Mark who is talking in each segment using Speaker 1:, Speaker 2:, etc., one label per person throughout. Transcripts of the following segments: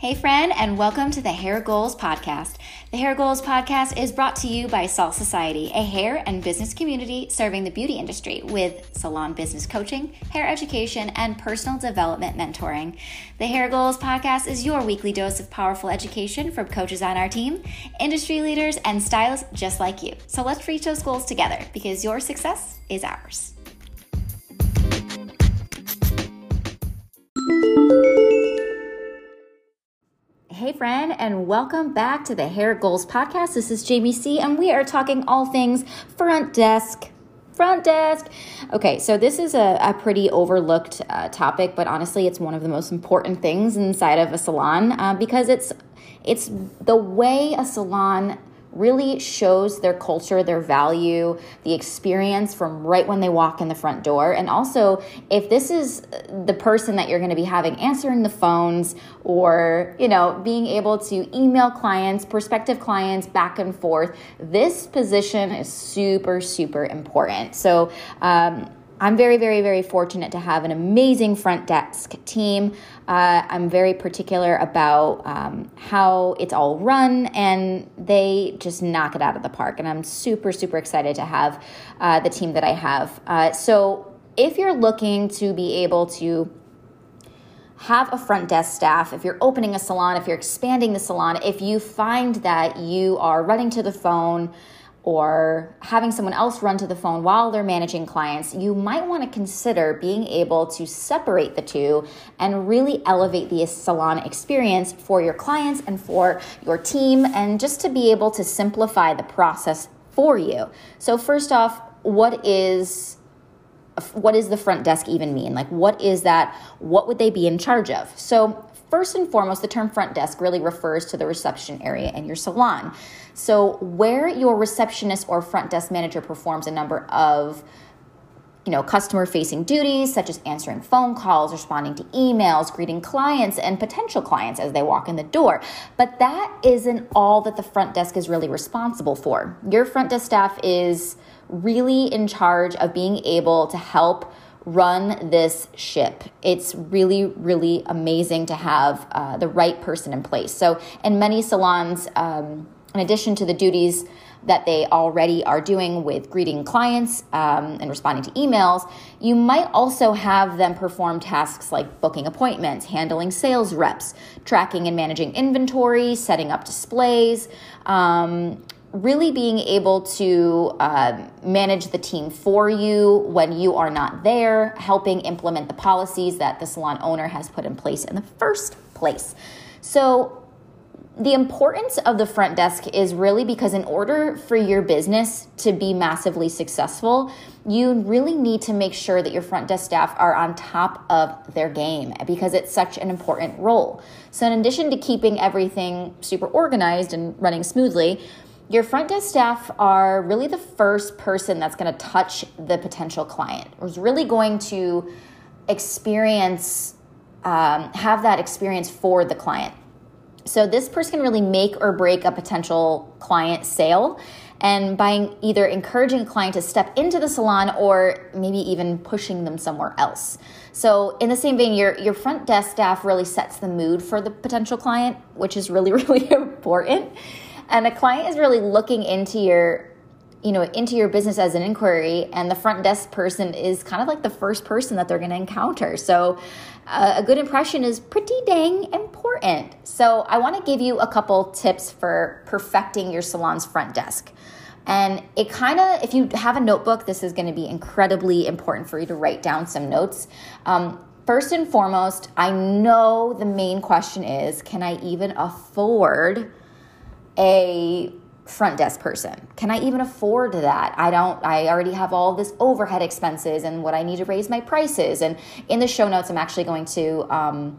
Speaker 1: Hey, friend, and welcome to the Hair Goals Podcast. The Hair Goals Podcast is brought to you by Salt Society, a hair and business community serving the beauty industry with salon business coaching, hair education, and personal development mentoring. The Hair Goals Podcast is your weekly dose of powerful education from coaches on our team, industry leaders, and stylists just like you. So let's reach those goals together because your success is ours. Friend, and welcome back to the Hair Goals Podcast. This is Jamie Sea., and we are talking all things front desk. Front desk. Okay, so this is a, a pretty overlooked uh, topic, but honestly, it's one of the most important things inside of a salon uh, because it's it's the way a salon really shows their culture, their value, the experience from right when they walk in the front door. And also, if this is the person that you're going to be having answering the phones or, you know, being able to email clients, prospective clients back and forth, this position is super, super important. So, um, I'm very, very, very fortunate to have an amazing front desk team. Uh, I'm very particular about um, how it's all run, and they just knock it out of the park. And I'm super, super excited to have uh, the team that I have. Uh, so, if you're looking to be able to have a front desk staff, if you're opening a salon, if you're expanding the salon, if you find that you are running to the phone, or having someone else run to the phone while they're managing clients, you might want to consider being able to separate the two and really elevate the salon experience for your clients and for your team, and just to be able to simplify the process for you. So, first off, what is what does the front desk even mean? Like, what is that? What would they be in charge of? So, First and foremost, the term front desk really refers to the reception area in your salon. So, where your receptionist or front desk manager performs a number of you know, customer facing duties such as answering phone calls, responding to emails, greeting clients and potential clients as they walk in the door. But that isn't all that the front desk is really responsible for. Your front desk staff is really in charge of being able to help run this ship. It's really, really amazing to have uh, the right person in place. So, in many salons, um, in addition to the duties that they already are doing with greeting clients um, and responding to emails, you might also have them perform tasks like booking appointments, handling sales reps, tracking and managing inventory, setting up displays. Um, really being able to uh, manage the team for you when you are not there, helping implement the policies that the salon owner has put in place in the first place. So, the importance of the front desk is really because, in order for your business to be massively successful, you really need to make sure that your front desk staff are on top of their game because it's such an important role. So, in addition to keeping everything super organized and running smoothly, your front desk staff are really the first person that's going to touch the potential client, or is really going to experience, um, have that experience for the client. So this person can really make or break a potential client sale. And by either encouraging a client to step into the salon or maybe even pushing them somewhere else. So, in the same vein, your, your front desk staff really sets the mood for the potential client, which is really, really important and a client is really looking into your you know into your business as an inquiry and the front desk person is kind of like the first person that they're going to encounter. So uh, a good impression is pretty dang important. So i want to give you a couple tips for perfecting your salon's front desk. And it kind of if you have a notebook this is going to be incredibly important for you to write down some notes. Um, First and foremost, I know the main question is can I even afford a front desk person? Can I even afford that? I don't, I already have all this overhead expenses and what I need to raise my prices. And in the show notes, I'm actually going to, um,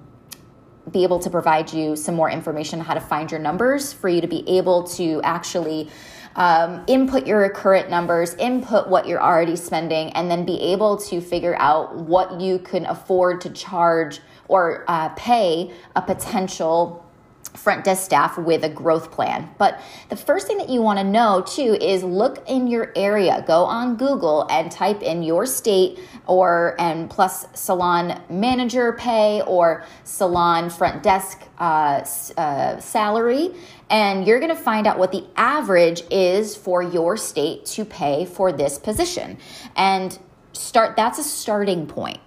Speaker 1: be able to provide you some more information on how to find your numbers for you to be able to actually um, input your current numbers, input what you're already spending, and then be able to figure out what you can afford to charge or uh, pay a potential front desk staff with a growth plan. But the first thing that you want to know too is look in your area. Go on Google and type in your state or and plus salon manager pay or salon front desk uh, uh, salary, and you're going to find out what the average is for your state to pay for this position. And start. That's a starting point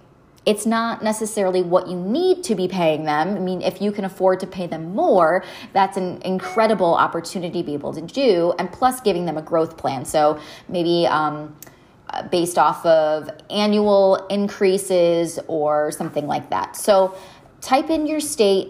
Speaker 1: it's not necessarily what you need to be paying them. I mean, if you can afford to pay them more, that's an incredible opportunity to be able to do, and plus giving them a growth plan. So maybe, um, uh, based off of annual increases or something like that. So type in your state,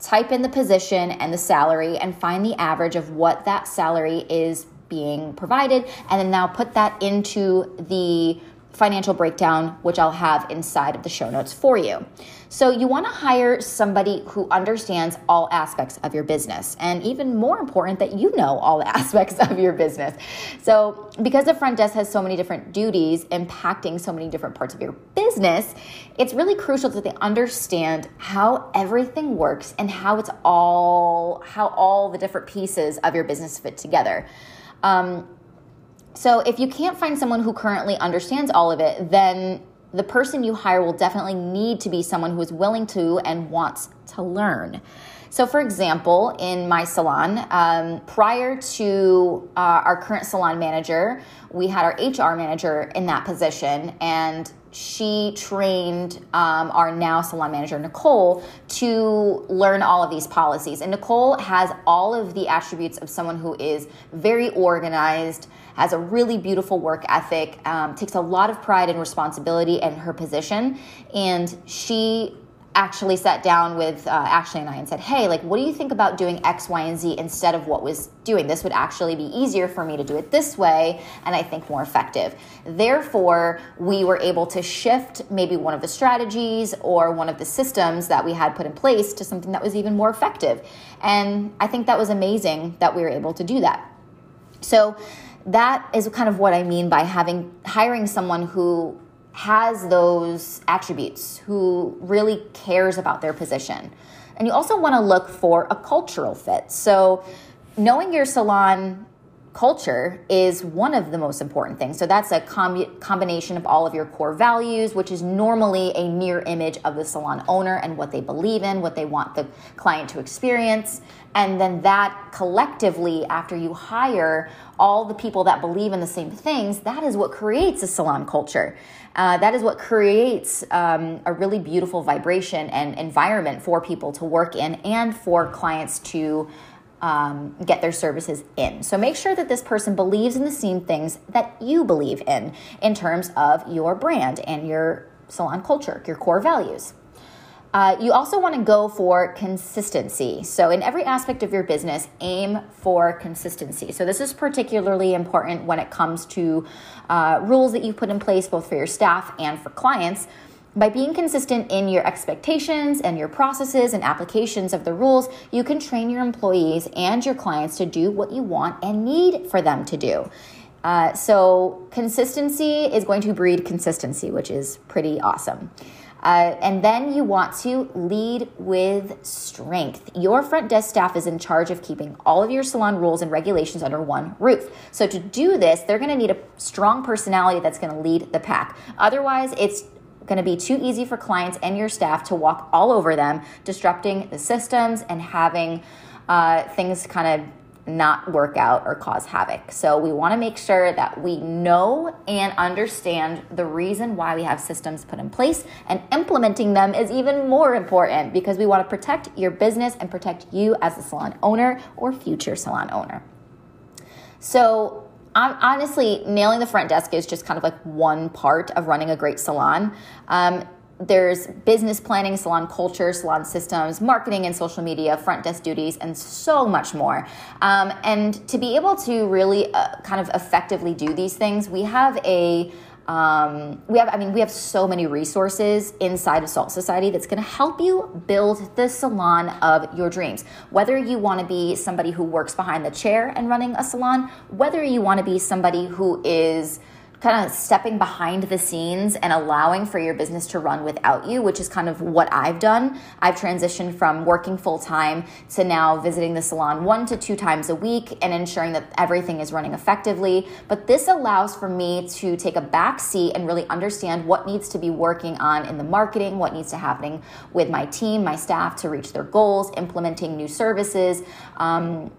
Speaker 1: type in the position and the salary, and find the average of what that salary is being provided, and then now put that into the financial breakdown, which I'll have inside of the show notes for you. So, you want to hire somebody who understands all aspects of your business, and even more important, that you know all aspects of your business. So, because the front desk has so many different duties impacting so many different parts of your business, it's really crucial that they understand how everything works and how it's all, how all the different pieces of your business fit together. Um, so if you can't find someone who currently understands all of it, then the person you hire will definitely need to be someone who is willing to and wants to learn. So, for example, in my salon, um, prior to uh, our current salon manager, we had our HR manager in that position, and she trained um, our now salon manager, Nicole, to learn all of these policies. And Nicole has all of the attributes of someone who is very organized has a really beautiful work ethic, um, takes a lot of pride and responsibility in her position. And she actually sat down with uh, Ashley and I and said, Hey, like, what do you think about doing X, Y, and Z instead of what was doing? This would actually be easier for me to do it this way, and I think more effective. Therefore, we were able to shift maybe one of the strategies or one of the systems that we had put in place to something that was even more effective. And I think that was amazing that we were able to do that. So, that is kind of what I mean by having hiring someone who has those attributes, who really cares about their position. And you also want to look for a cultural fit. So, knowing your salon culture is one of the most important things. So that's a com- combination of all of your core values, which is normally a mirror image of the salon owner and what they believe in, what they want the client to experience. And then that collectively, after you hire all the people that believe in the same things, that is what creates a salon culture. Uh, that is what creates um, a really beautiful vibration and environment for people to work in and for clients to um, get their services in. So make sure that this person believes in the same things that you believe in, in terms of your brand and your salon culture, your core values. Uh, you also want to go for consistency. So, in every aspect of your business, aim for consistency. So, this is particularly important when it comes to uh, rules that you put in place both for your staff and for clients. By being consistent in your expectations and your processes and applications of the rules, you can train your employees and your clients to do what you want and need for them to do. Uh, so, consistency is going to breed consistency, which is pretty awesome. Uh, and then you want to lead with strength. Your front desk staff is in charge of keeping all of your salon rules and regulations under one roof. So, to do this, they're going to need a strong personality that's going to lead the pack. Otherwise, it's going to be too easy for clients and your staff to walk all over them, disrupting the systems and having uh, things kind of not work out or cause havoc. So we want to make sure that we know and understand the reason why we have systems put in place and implementing them is even more important because we want to protect your business and protect you as a salon owner or future salon owner. So honestly, nailing the front desk is just kind of like one part of running a great salon. Um, there's business planning, salon culture, salon systems, marketing and social media, front desk duties, and so much more. Um, and to be able to really uh, kind of effectively do these things, we have a um, we have, I mean, we have so many resources inside of Salt Society that's going to help you build the salon of your dreams. Whether you want to be somebody who works behind the chair and running a salon, whether you want to be somebody who is kind of stepping behind the scenes and allowing for your business to run without you, which is kind of what I've done. I've transitioned from working full time to now visiting the salon one to two times a week and ensuring that everything is running effectively. But this allows for me to take a back seat and really understand what needs to be working on in the marketing, what needs to happening with my team, my staff to reach their goals, implementing new services, um,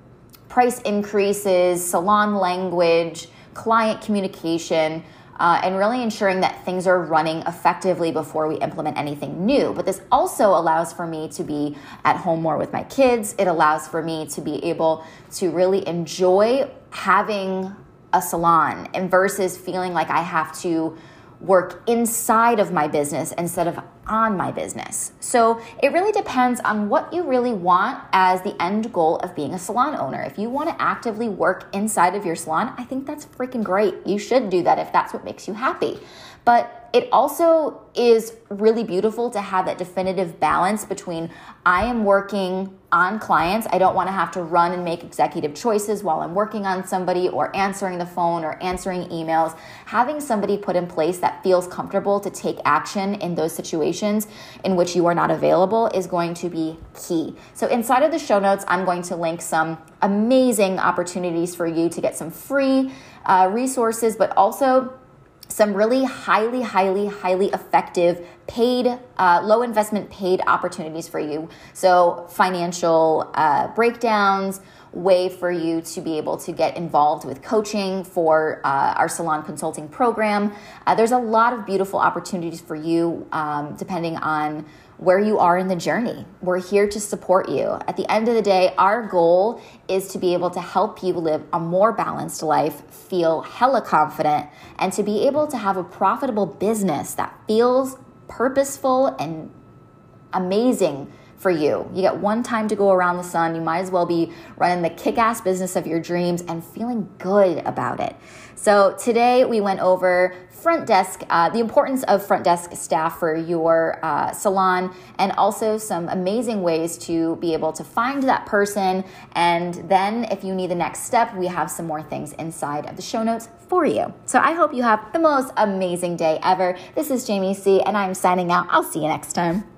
Speaker 1: price increases, salon language client communication, uh, and really ensuring that things are running effectively before we implement anything new. But this also allows for me to be at home more with my kids. It allows for me to be able to really enjoy having a salon and versus feeling like I have to work inside of my business instead of on my business. So it really depends on what you really want as the end goal of being a salon owner. If you want to actively work inside of your salon, I think that's freaking great. You should do that if that's what makes you happy. But it also is really beautiful to have that definitive balance between I am working on clients. I don't want to have to run and make executive choices while I'm working on somebody or answering the phone or answering emails. Having somebody put in place that feels comfortable to take action in those situations in which you are not available is going to be key. So, inside of the show notes, I'm going to link some amazing opportunities for you to get some free uh, resources, but also some really highly, highly, highly effective paid, uh, low investment paid opportunities for you. So, financial uh, breakdowns, way for you to be able to get involved with coaching for uh, our salon consulting program. Uh, there's a lot of beautiful opportunities for you um, depending on where you are in the journey. We're here to support you. At the end of the day, our goal is to be able to help you live a more balanced life, feel hella confident, and to be able to have a profitable business that feels purposeful and amazing for you. You get one time to go around the sun. You might as well be running the kick ass business of your dreams and feeling good about it. So, today we went over front desk, uh, the importance of front desk staff for your uh, salon, and also some amazing ways to be able to find that person. And then, if you need the next step, we have some more things inside of the show notes for you. So, I hope you have the most amazing day ever. This is Jamie Sea., and I'm signing out. I'll see you next time.